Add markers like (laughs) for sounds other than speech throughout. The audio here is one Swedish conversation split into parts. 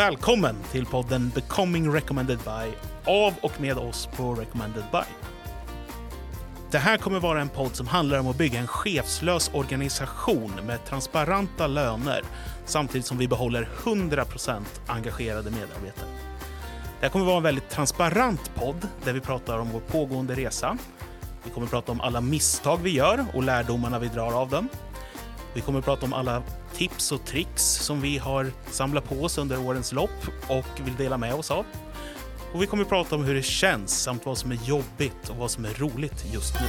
välkommen till podden Becoming Recommended By av och med oss på Recommended By. Det här kommer vara en podd som handlar om att bygga en chefslös organisation med transparenta löner samtidigt som vi behåller 100% engagerade medarbetare. Det här kommer vara en väldigt transparent podd där vi pratar om vår pågående resa. Vi kommer prata om alla misstag vi gör och lärdomarna vi drar av dem. Vi kommer prata om alla tips och tricks som vi har samlat på oss under årens lopp och vill dela med oss av. Och vi kommer prata om hur det känns samt vad som är jobbigt och vad som är roligt just nu.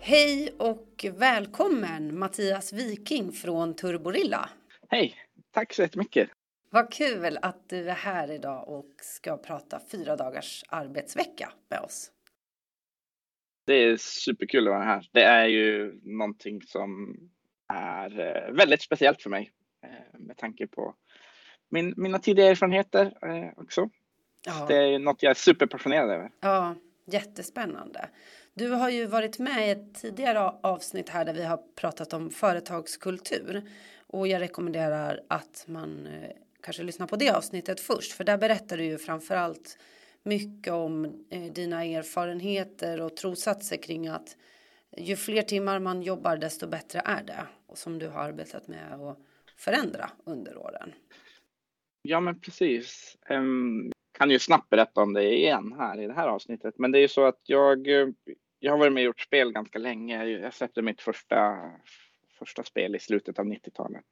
Hej och välkommen Mattias Viking från Turborilla. Hej, tack så jättemycket. Vad kul att du är här idag och ska prata fyra dagars arbetsvecka med oss. Det är superkul att vara här. Det är ju någonting som är eh, väldigt speciellt för mig eh, med tanke på min, mina tidigare erfarenheter eh, också. Ja. Det är något jag är superpassionerad över. ja, jättespännande. Du har ju varit med i ett tidigare avsnitt här där vi har pratat om företagskultur och jag rekommenderar att man kanske lyssnar på det avsnittet först för där berättar du ju framförallt mycket om eh, dina erfarenheter och trossatser kring att ju fler timmar man jobbar desto bättre är det och som du har arbetat med att förändra under åren. Ja, men precis. Um, kan ju snabbt berätta om det igen här i det här avsnittet. Men det är ju så att jag, eh, jag har varit med och gjort spel ganska länge. Jag släppte mitt första, första spel i slutet av 90-talet.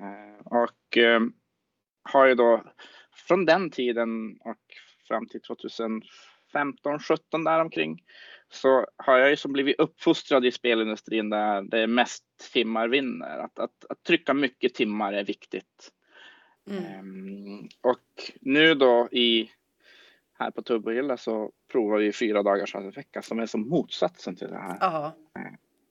Uh, eh, och uh, har ju då från den tiden och fram till 2015, 17 däromkring så har jag ju som blivit uppfostrad i spelindustrin där det är mest timmar vinner. Att, att, att trycka mycket timmar är viktigt. Mm. Um, och nu då i här på Turbohilla så provar vi fyra dagars arbetsvecka som är som motsatsen till det här. Ja,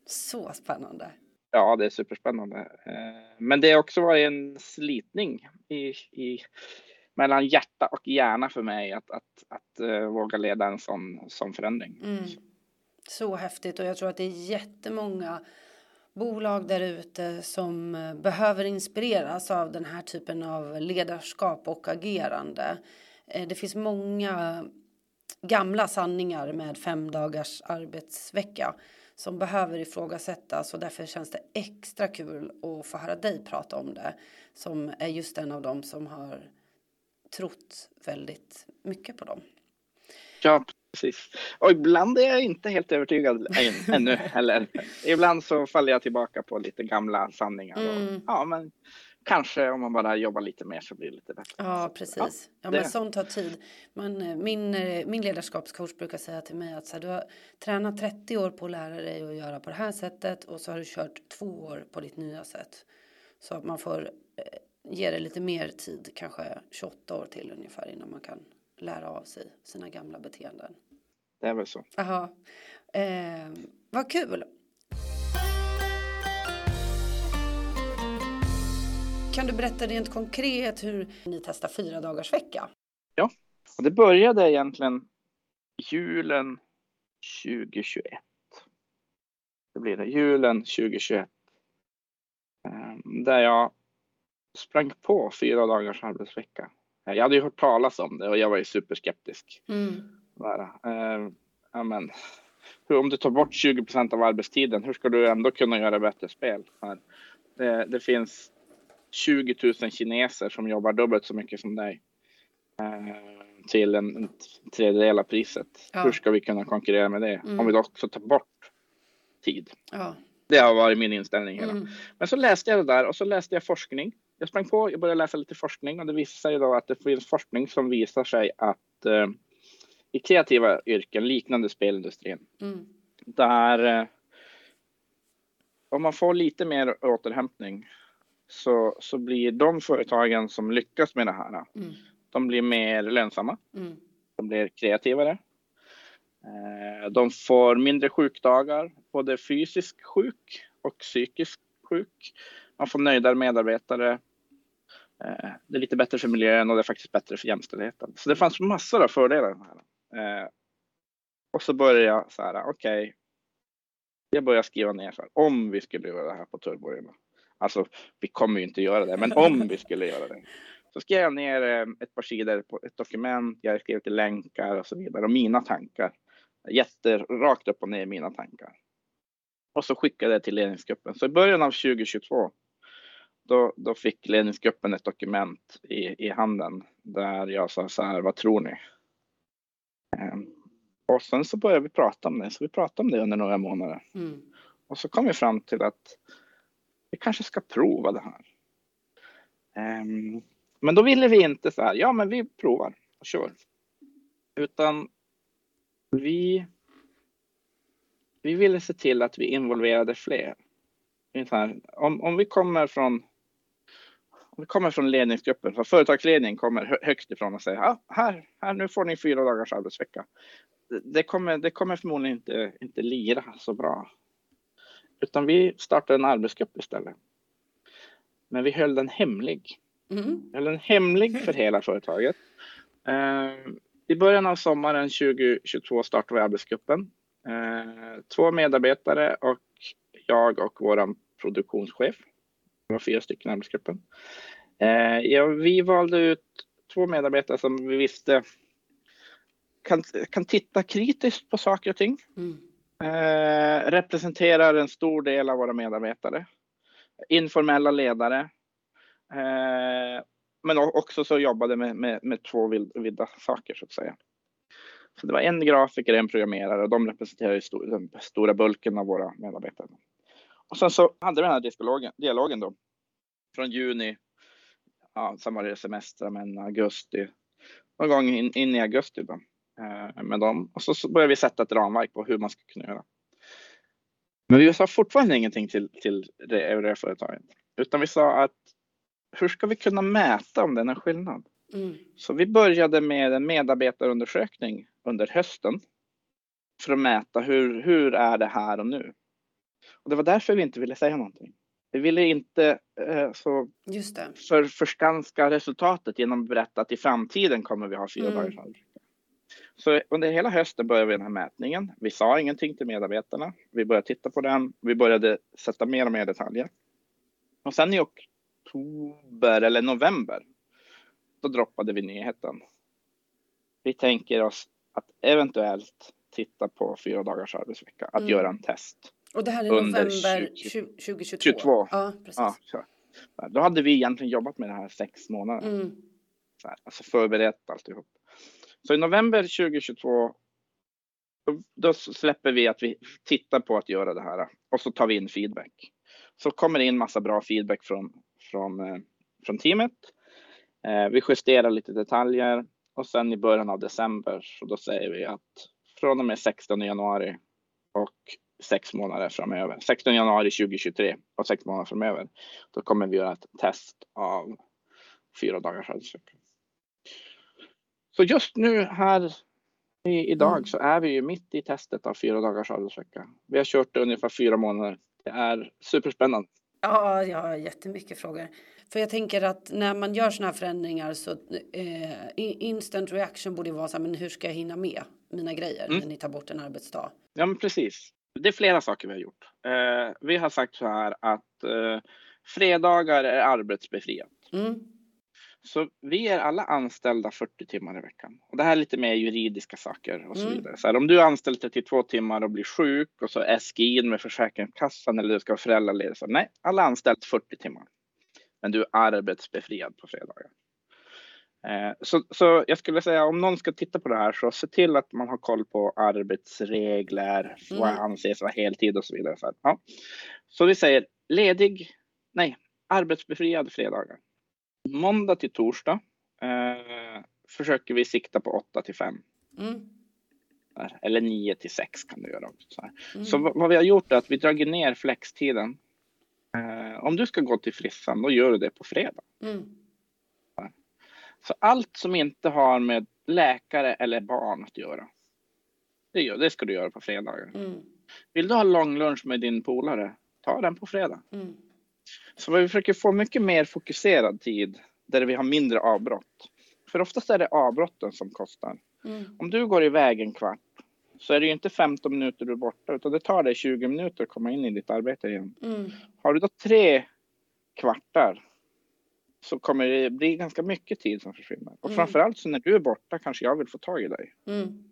så spännande. Ja, det är superspännande. Eh, Men det har också varit en slitning i, i, mellan hjärta och hjärna för mig att, att, att uh, våga leda en sån, sån förändring. Mm. Så häftigt och jag tror att det är jättemånga bolag där ute som eh, behöver inspireras av den här typen av ledarskap och agerande. Eh, det finns många gamla sanningar med fem dagars arbetsvecka som behöver ifrågasättas och därför känns det extra kul att få höra dig prata om det som är just en av dem som har trott väldigt mycket på dem. Ja, precis. Och ibland är jag inte helt övertygad än, (laughs) ännu heller. Ibland så faller jag tillbaka på lite gamla sanningar. Och, Mm. ja, men kanske om man bara jobbar lite mer så blir det lite bättre. Ja, precis. Ja, det- men sånt tar tid. Man, eh, min, eh, min ledarskapscoach brukar säga till mig att så här, du har tränat 30 år på att lära dig att göra på det här sättet och så har du kört två år på ditt nya sätt. Så att man får eh, ge det lite mer tid, kanske 28 år till ungefär innan man kan lära av sig sina gamla beteenden. Det är väl så. Jaha, eh, vad kul. Kan du berätta rent konkret hur ni testar fyra dagars vecka? Och det började egentligen julen 2021. Det blir det, julen 2021. Ehm, Där jag sprang på fyra dagars arbetsvecka. Eh, Jag hade ju hört talas om det och jag var ju superskeptisk. Mm. Bara, eh, men, hur, om du tar bort 20 procent av arbetstiden, hur ska du ändå kunna göra bättre spel? Det, det finns 20 000 kineser som jobbar dubbelt så mycket som dig. Eh, till en, en tredjedel av priset. Ja. Hur ska vi kunna konkurrera med det? Mm. Om vi då också tar bort tid. Ja. Det har varit min inställning hela Mm. men så läste jag det där och så läste jag forskning. Jag sprang på, jag började läsa lite forskning och det visade sig då att det finns forskning som visar sig att eh, i kreativa yrken liknande spelindustrin Mm. där eh, om man får lite mer återhämtning så, så blir de företagen som lyckas med det här, Mm. de blir mer lönsamma, Mm. de blir kreativare. Eh, de får mindre sjukdagar, både fysisk sjuk och psykisk sjuk. Man får nöjdare medarbetare. Eh, det är lite bättre för miljön och det är faktiskt bättre för jämställdheten. Så det fanns massor av fördelar. Här. Eh, och så började jag så här, okej. Jag började skriva ner så här, om vi skulle göra det här på turborgarna. Alltså, vi kommer ju inte göra det, men om vi skulle göra det. Så skrev jag ner eh, ett par sidor på ett dokument, jag skrev till länkar och så vidare och mina tankar. Jätte, rakt upp och ner mina tankar. Och så skickade jag till ledningsgruppen. Så i början av 2022 då, då fick ledningsgruppen ett dokument i, i handen där jag sa så här, vad tror ni? Um, och sen så började vi prata om det, så vi pratade om det under några månader. Mm. Och så kom vi fram till att vi kanske ska prova det här. Um, men då ville vi inte så här, ja men vi provar och kör. Utan vi, vi ville se till att vi involverade fler. Här, om, om vi kommer från vi kommer från ledningsgruppen, för företagsledningen kommer högst ifrån och säger ah, här, här, nu får ni fyra dagars arbetsvecka. Det kommer, det kommer förmodligen inte, inte lira så bra. Utan vi startade en arbetsgrupp istället. Men vi höll den hemlig. Mm. Höll den hemlig för hela företaget. Uh, I början av sommaren 2022 startade vi arbetsgruppen. Uh, två medarbetare och jag och vår produktionschef. Det var fyra stycken i arbetsgruppen. Uh, ja, vi valde ut två medarbetare som vi visste kan, kan titta kritiskt på saker och ting. Mm. Eh, representerar en stor del av våra medarbetare. Informella ledare. Eh, men också så jobbade med, med, med två vilda saker så att säga. Så det var en grafiker en programmerare och de representerar den stora bulken av våra medarbetare. Och sen så hade vi den här dialogen, dialogen då från juni, ja, sen var det semester, men augusti, någon gång in, in i augusti då. Eh, med dem. Och så började vi sätta ett ramverk på hur man ska kunna göra. Men vi sa fortfarande ingenting till, till det övriga företaget. Utan vi sa att hur ska vi kunna mäta om det är skillnad? Mm. Så vi började med en medarbetarundersökning under hösten. För att mäta hur, hur är det här och nu? Och det var därför vi inte ville säga någonting. Vi ville inte eh, så För, förskanska resultatet genom att berätta att i framtiden kommer vi ha fyra mm. dagars så under hela hösten började vi den här mätningen. Vi sa ingenting till medarbetarna. Vi började titta på den. Vi började sätta mer och mer detaljer. Och sen i oktober eller november, då droppade vi nyheten. Vi tänker oss att eventuellt titta på fyra dagars arbetsvecka, att mm. göra en test. Och det här är november 20, 2022? 22. Ja, precis. Ja, Då hade vi egentligen jobbat med det här sex månader. Mm. Så här, alltså förberett alltihop. Så i november 2022 då släpper vi att vi tittar på att göra det här och så tar vi in feedback. Så kommer det in massa bra feedback från, från, eh, från teamet. Eh, vi justerar lite detaljer och sen i början av december så då säger vi att från och med 16 januari och sex månader framöver, 16 januari 2023 och sex månader framöver, då kommer vi göra ett test av fyra dagars arbetsvecka. Så just nu här i, idag mm. så är vi ju mitt i testet av fyra dagars arbetsvecka. Vi har kört det ungefär fyra månader. Det är superspännande. Ja, jag har jättemycket frågor. För jag tänker att när man gör sådana här förändringar så eh, instant reaction borde vara så här, men hur ska jag hinna med mina grejer mm. när ni tar bort en arbetsdag? Ja, men precis. Det är flera saker vi har gjort. Eh, vi har sagt så här att eh, fredagar är arbetsbefriat. Mm. Så vi är alla anställda 40 timmar i veckan. Och det här är lite mer juridiska saker och så mm. vidare. Så här, om du är anställd 32 timmar och blir sjuk och så SGI med Försäkringskassan eller du ska vara föräldraledig. Så nej, alla anställt 40 timmar. Men du är arbetsbefriad på fredagar. Eh, så, så jag skulle säga om någon ska titta på det här så se till att man har koll på arbetsregler, mm. vad anses vara heltid och så vidare. Så, ja. så vi säger ledig, nej, arbetsbefriad fredagar måndag till torsdag eh, försöker vi sikta på 8 till 5. Mm. Eller 9 till 6 kan du göra också. Så, mm. så vad vi har gjort är att vi dragit ner flextiden. Eh, om du ska gå till frissan, då gör du det på fredag. Mm. Så allt som inte har med läkare eller barn att göra, det, gör, det ska du göra på fredagar. Mm. Vill du ha långlunch med din polare, ta den på fredag. Så vi försöker få mycket mer fokuserad tid där vi har mindre avbrott. För oftast är det avbrotten som kostar. Mm. Om du går iväg en kvart så är det ju inte 15 minuter du är borta utan det tar dig 20 minuter att komma in i ditt arbete igen. Mm. Har du då tre kvartar så kommer det bli ganska mycket tid som försvinner. Och Mm. framförallt så när du är borta kanske jag vill få tag i dig. Mm.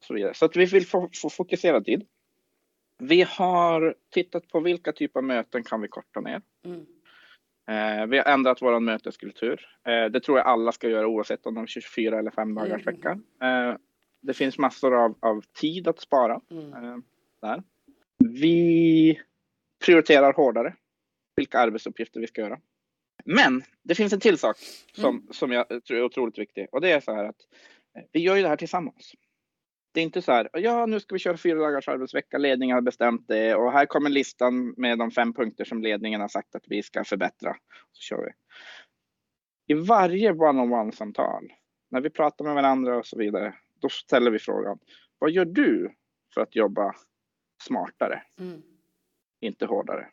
Så, vidare. så att vi vill få, få fokusera tid. Vi har tittat på vilka typer av möten kan vi korta ner. Mm. Eh, vi har ändrat vår möteskultur. Eh, det tror jag alla ska göra oavsett om de är 24 eller 5 dagars Mm. vecka. Eh, det finns massor av, av tid att spara Mm. där. Vi prioriterar hårdare vilka arbetsuppgifter vi ska göra. Men det finns en till sak som, som jag tror är otroligt viktig och det är så här att vi gör ju det här tillsammans. Det är inte så här, ja nu ska vi köra fyra dagars arbetsvecka, ledningen har bestämt det och här kommer listan med de fem punkter som ledningen har sagt att vi ska förbättra. Så kör vi. I varje one-on-one samtal, när vi pratar med varandra och så vidare, då ställer vi frågan, vad gör du för att jobba smartare, Mm. inte hårdare?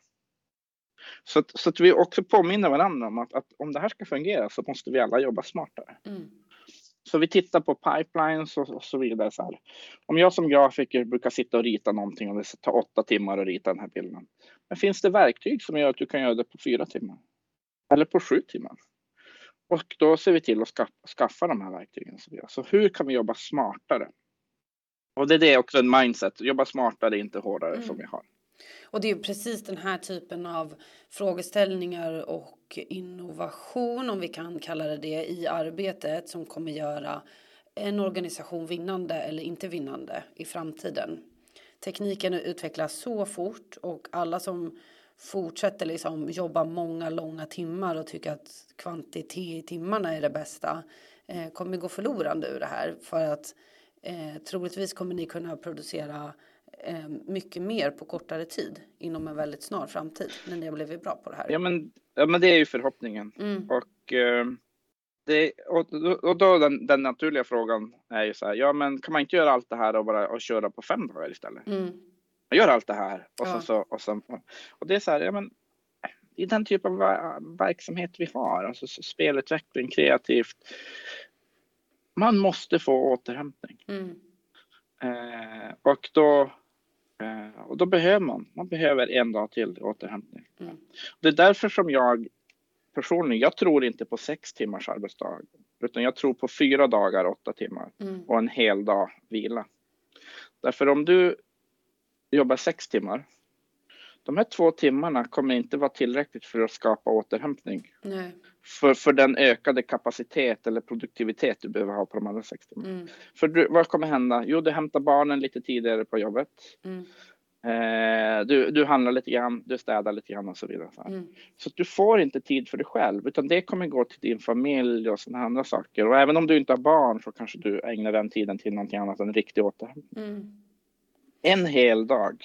Så att, så att vi också påminner varandra om att, att om det här ska fungera så måste vi alla jobba smartare. Mm. Så vi tittar på pipelines och, och så vidare. Så här. Om jag som grafiker brukar sitta och rita någonting och det tar åtta timmar att rita den här bilden. Men finns det verktyg som gör att du kan göra det på fyra timmar? Eller på sju timmar? Och då ser vi till att skaffa, skaffa de här verktygen. och Så, hur kan vi jobba smartare? Och det är det också en mindset. Jobba smartare, inte hårdare Mm. som vi har. Och det är ju precis den här typen av frågeställningar och innovation, om vi kan kalla det det, i arbetet som kommer göra en organisation vinnande eller inte vinnande i framtiden. Tekniken utvecklas så fort och alla som fortsätter liksom jobba många långa timmar och tycker att kvantitet i timmarna är det bästa eh, kommer gå förlorande ur det här för att eh, troligtvis kommer ni kunna producera eh, mycket mer på kortare tid inom en väldigt snar framtid när ni har blivit bra på det här. Ja men, ja, men det är ju förhoppningen. Mm, Och, eh, det, och, och då den, den naturliga frågan är ju så här, ja men kan man inte göra allt det här och bara och köra på fem dagar istället? mm, Man gör allt det här och, Ja. så, och, sen, och det är så här, ja men i den typ av ver- verksamhet vi har, alltså spelutveckling, kreativt. Man måste få återhämtning. mm, Eh, och då och då behöver man, man behöver en dag till återhämtning. Mm. Det är därför som jag personligen, jag tror inte på sex timmars arbetsdag. Utan jag tror på fyra dagar, åtta timmar mm, och en hel dag vila. Därför om du jobbar sex timmar, de här två timmarna kommer inte vara tillräckligt för att skapa återhämtning. nej, För, för den ökade kapacitet eller produktivitet du behöver ha på de andra sex timmarna. mm, För du, vad kommer hända? Jo, du hämtar barnen lite tidigare på jobbet. mm, Eh, du, du handlar lite grann, du städar lite grann och så vidare. Så, mm, så du får inte tid för dig själv utan det kommer gå till din familj och sådana andra saker. Och även om du inte har barn så kanske du ägnar den tiden till någonting annat än riktig återhämtning. mm. En hel dag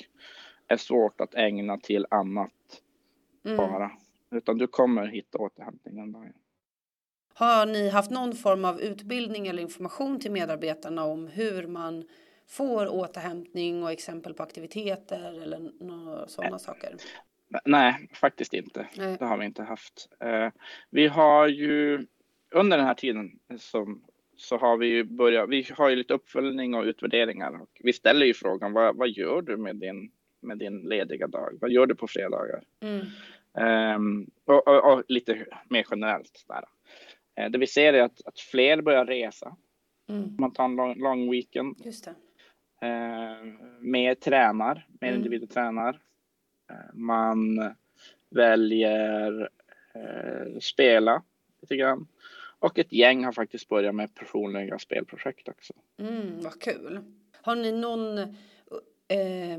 är svårt att ägna till annat Mm. bara. Utan du kommer hitta återhämtning den dagen. Har ni haft någon form av utbildning eller information till medarbetarna om hur man får återhämtning och exempel på aktiviteter eller några sådana saker? Nej, faktiskt inte. Nej. Det har vi inte haft. Eh, vi har ju under den här tiden som, så har vi ju börjat, vi har ju lite uppföljning och utvärderingar. Och vi ställer ju frågan, vad, vad gör du med din, med din lediga dag? Vad gör du på fredagar? Mm, Ehm, och, och, och lite mer generellt där. Eh, det vi ser är att, att fler börjar resa. mm, Man tar en lång, lång weekend. just det. Eh, mer tränar, mer Mm. individer tränar. Eh, man väljer eh, spela lite grann. Och ett gäng har faktiskt börjat med personliga spelprojekt också. Mm, vad kul. Har ni någon... Eh,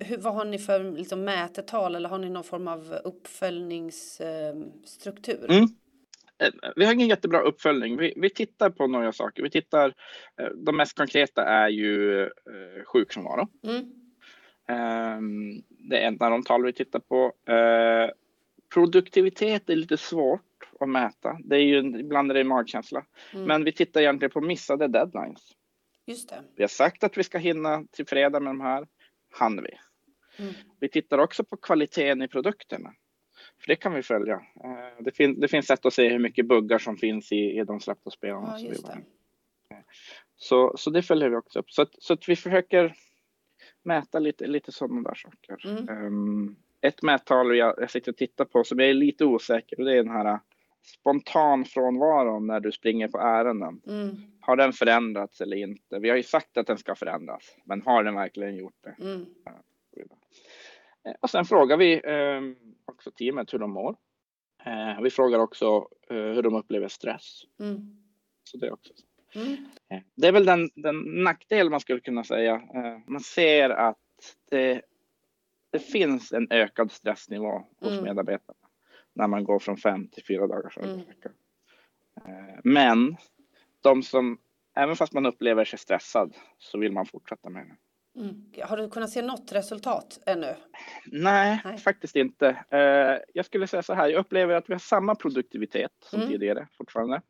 hur, vad har ni för liksom, mätetal eller har ni någon form av uppföljningsstruktur? Mm. Eh, Vi har ingen jättebra uppföljning. Vi, vi tittar på några saker. Vi tittar, eh, de mest konkreta är ju eh, sjukfrånvaro. Mm, Ehm, Det är en av de tal vi tittar på. Eh, Produktivitet är lite svårt att mäta. Det är ju, ibland är det magkänsla. mm, Men vi tittar egentligen på missade deadlines. Just det. Vi har sagt att vi ska hinna till fredag med de här. Hann vi? Mm, Vi tittar också på kvaliteten i produkterna. För det kan vi följa. Eh, Det, fin- det finns sätt att se hur mycket buggar som finns i, i de släppta spelen. och ja, så just vidare. det. Så, så det följer vi också upp. Så att, så att vi försöker mäta lite, lite sådana där saker. Mm. Um, ett mättal jag, jag sitter och tittar på som jag är lite osäker och det är den här spontan frånvaron när du springer på ärenden. Mm. Har den förändrats eller inte? Vi har ju sagt att den ska förändras, men har den verkligen gjort det? Mm. Eh, Och sen frågar vi eh, också teamet hur de mår. Eh, vi frågar också eh, hur de upplever stress. Mm. Så det, är också. Mm. Eh, det är väl den, den nackdel man skulle kunna säga. Eh, man ser att det, det finns en ökad stressnivå hos Mm. När man går från fem till fyra dagars Mm. arbetsvecka. Eh, men de som, även fast man upplever sig stressad så vill man fortsätta med det. Mm. Har du kunnat se något resultat ännu? Nej, Nej. faktiskt inte. Eh, jag skulle säga så här, jag upplever att vi har samma produktivitet som Mm. tidigare fortfarande.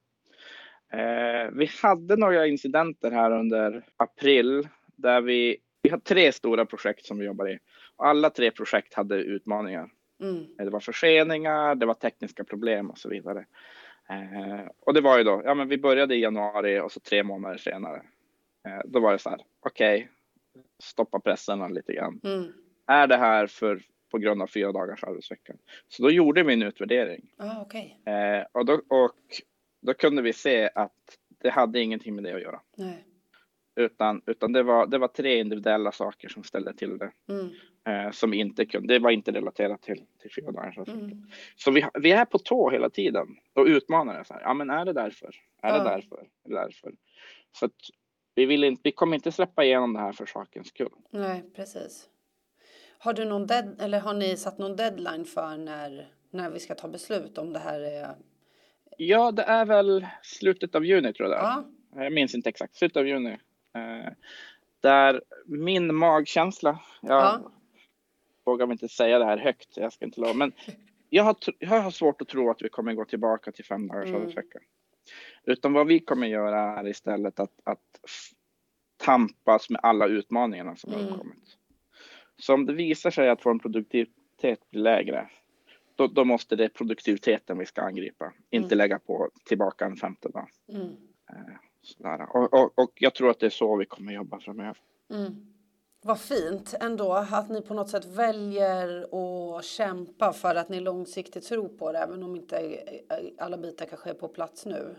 Eh, vi hade några incidenter här under april där vi, vi har tre stora projekt som vi jobbar i. Och alla tre projekt hade utmaningar. Mm. Det var förseningar, det var tekniska problem och så vidare. Eh, och det var ju då, ja men vi började i januari och så tre månader senare. Eh, då var det så här, okej, stoppa pressen lite grann Mm. är det här för, på grund av fyra dagars arbetsvecka? Så då gjorde vi en utvärdering Ah, okej. eh, och, då, och då kunde vi se att det hade ingenting med det att göra. Nej. Utan, utan det, var, det var tre individuella saker som ställde till det. Mm. Eh, som inte kunde, det var inte relaterat till, till fyra arbetsvecka. Mm. Så vi, vi är på tå hela tiden och utmanar det. Så här, ja men är det därför? Är Ja. det därför? Är det därför? Så att vi, vill inte, vi kommer inte släppa igenom det här för sakens skull. Nej, precis. Har du någon dead, eller har ni satt någon deadline för när, när vi ska ta beslut om det här är? Ja, det är väl slutet av juni tror jag det är. Ja. Jag minns inte exakt, slutet av juni. Eh, där min magkänsla, jag Ja. vågar inte säga det här högt, jag ska inte lova, men jag har, jag har svårt att tro att vi kommer gå tillbaka till fem dagars Mm. arbetsvecka. Utan vad vi kommer göra är istället att, att tampas med alla utmaningarna som har Mm. uppkommit. Så om det visar sig att vår produktivitet blir lägre, då, då måste det produktiviteten vi ska angripa, inte Mm. lägga på tillbaka en femte dag. Mm. Sådär. Och, och, och jag tror att det är så vi kommer jobba framöver. Mm. Vad fint ändå att ni på något sätt väljer att kämpa för att ni långsiktigt tror på det även om inte alla bitar kanske är på plats nu.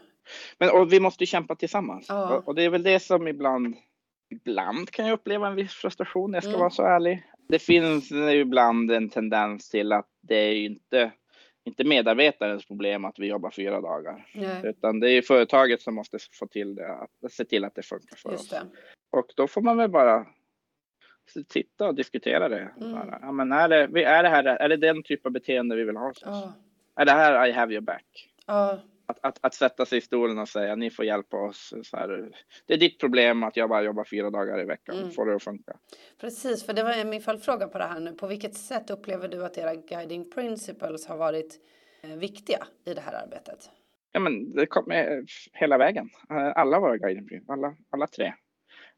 Men och vi måste kämpa tillsammans. Ja. Och, och det är väl det som ibland, ibland kan jag uppleva en viss frustration, jag ska Mm. vara så ärlig. Det finns ibland en tendens till att det är ju inte, inte medarbetarens problem att vi jobbar fyra dagar. Nej, Utan det är företaget som måste få till det, att se till att det funkar för just oss. det. Och då får man väl bara titta och diskutera det. Mm. Bara, Ja, men är, det är, det här, är det den typ av beteende vi vill ha? Ja, Är det här I have your back? ja, Att, att, att sätta sig i stolen och säga ni får hjälpa oss. Så här, det är ditt problem att jag bara jobbar fyra dagar i veckan. Mm. Får det att funka? precis. För det var min följdfråga på det här nu. På vilket sätt upplever du att era guiding principles har varit eh, viktiga i det här arbetet? Ja, men det kommer hela vägen. Eh, Alla våra guiding principles, alla, alla tre.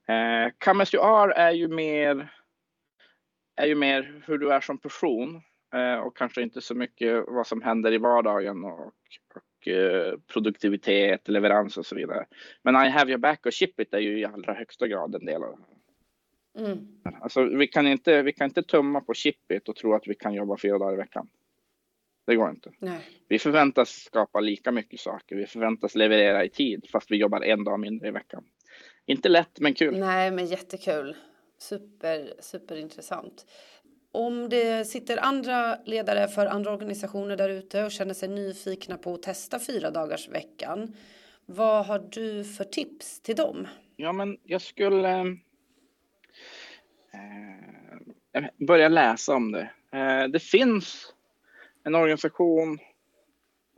Eh, Come as you are är ju mer är ju mer hur du är som person eh, och kanske inte så mycket vad som händer i vardagen och, och eh, produktivitet, leverans och så vidare. Men I have your back och ship it är ju i allra högsta grad en del av det. Mm. Alltså, vi, kan inte, vi kan inte tumma på chippet och tro att vi kan jobba fyra dagar i veckan. Det går inte. Nej. Vi förväntas skapa lika mycket saker. Vi förväntas leverera i tid fast vi jobbar en dag mindre i veckan. Inte lätt men kul. Nej, men jättekul. Super, superintressant. Om det sitter andra ledare för andra organisationer där ute och känner sig nyfikna på att testa fyra dagars veckan. Vad har du för tips till dem? Ja, men jag skulle eh, börja läsa om det. Eh, det finns en organisation,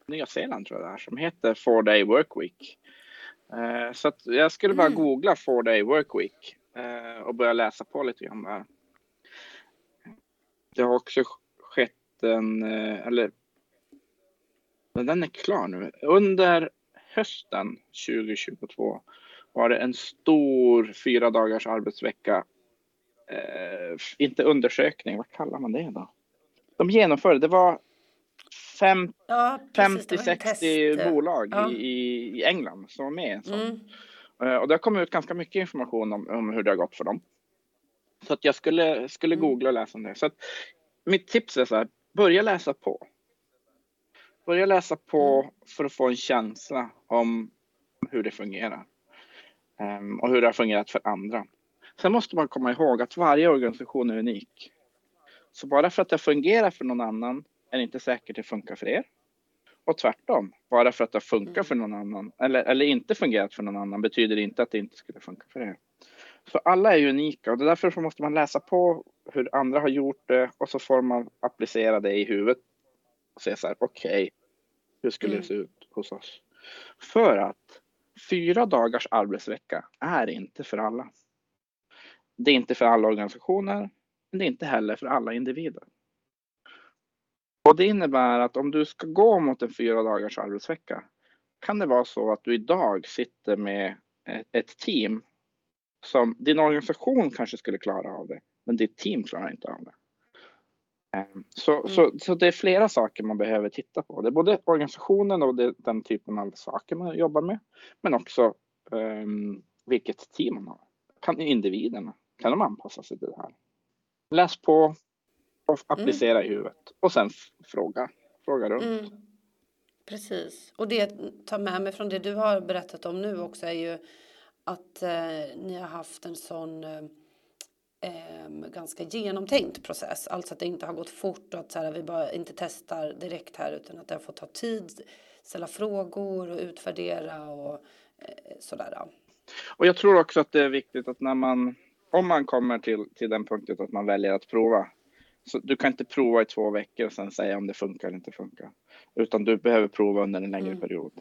Nya Zeeland tror jag det är, som heter Four Day Work Week. Eh, så jag skulle bara Mm. googla Four Day Work Week eh, och börja läsa på lite grann där. Det har också skett en, eh, eller men den är klar nu. Under hösten 2022 var det en stor fyra dagars arbetsvecka. Eh, inte undersökning, vad kallar man det då? De genomförde, det var Ja, precis, det var en 50-60 test. bolag Ja. i, i, England som var med. Mm. Eh, och det har kommit ut ganska mycket information om, om hur det har gått för dem. Så att jag skulle, skulle Mm. googla och läsa om det. Så att mitt tips är så här, börja läsa på. Börja läsa på Mm. för att få en känsla om hur det fungerar. Ehm, och hur det har fungerat för andra. Sen måste man komma ihåg att varje organisation är unik. Så bara för att det fungerar för någon annan är det inte säkert det funkar för er. Och tvärtom, bara för att det funkar Mm. för någon annan eller, eller inte fungerat för någon annan betyder det inte att det inte skulle funka för er. Så alla är ju unika och det är därför så måste man läsa på hur andra har gjort det och så får man applicera det i huvudet och säga så här, okej, hur skulle Mm. det se ut hos oss? För att fyra dagars arbetsvecka är inte för alla. Det är inte för alla organisationer, men det är inte heller för alla individer. Och det innebär att om du ska gå mot en fyra dagars arbetsvecka kan det vara så att du idag sitter med ett team som din organisation kanske skulle klara av det, men ditt team klarar inte av det. Ehm, Så, Mm. så, så det är flera saker man behöver titta på. Det är både organisationen och det, den typen av saker man jobbar med, men också um, vilket team man har. Kan individerna, kan de anpassa sig till det här? Läs på och applicera i huvudet och sen fråga, fråga runt. Mm. Precis. Och det tar med mig från det du har berättat om nu också är ju att eh, ni har haft en sån eh, ganska genomtänkt process. Alltså att det inte har gått fort och att så här, vi bara inte testar direkt här utan att det har fått ta tid, ställa frågor och utvärdera och eh, sådär. Och jag tror också att det är viktigt att när man, om man kommer till, till den punkten att man väljer att prova, så du kan inte prova i två veckor och sen säga om det funkar eller inte funkar. Utan du behöver prova under en längre Mm. period.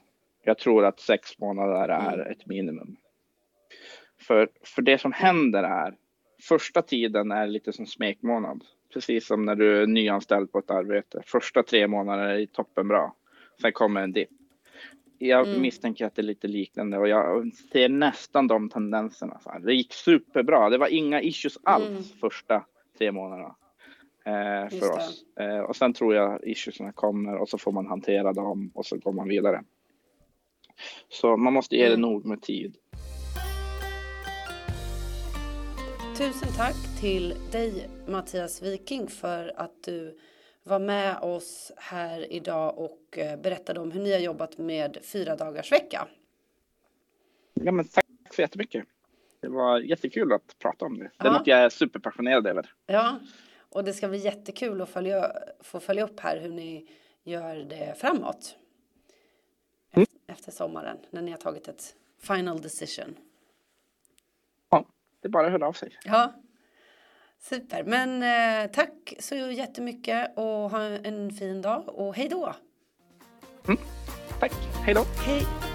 Jag tror att sex månader är Mm. ett minimum. För, för det som händer är, första tiden är lite som smekmånad. Precis som när du är nyanställd på ett arbete. Första tre månader är toppenbra. Sen kommer en dipp. Jag Mm. misstänker att det är lite liknande och jag ser nästan de tendenserna. Det gick superbra. Det var inga issues alls Mm. första tre månaderna. Eh, för oss. Eh, och sen tror jag issuesna kommer och så får man hantera dem och så går man vidare. Så man måste ge det Mm. nog med tid. Tusen tack till dig Mattias Viking för att du var med oss här idag och eh, berättade om hur ni har jobbat med fyra dagars vecka. Ja, men tack så jättemycket. Det var jättekul att prata om det. Det är Ja. något jag är superpassionerad över. Ja, och det ska bli jättekul att följa, få följa upp här hur ni gör det framåt. Mm. Efter sommaren när ni har tagit ett final decision. Det bara höra av sig. Ja, super. Men eh, tack så jättemycket och ha en fin dag och hej då. Tack, hej då! Hej.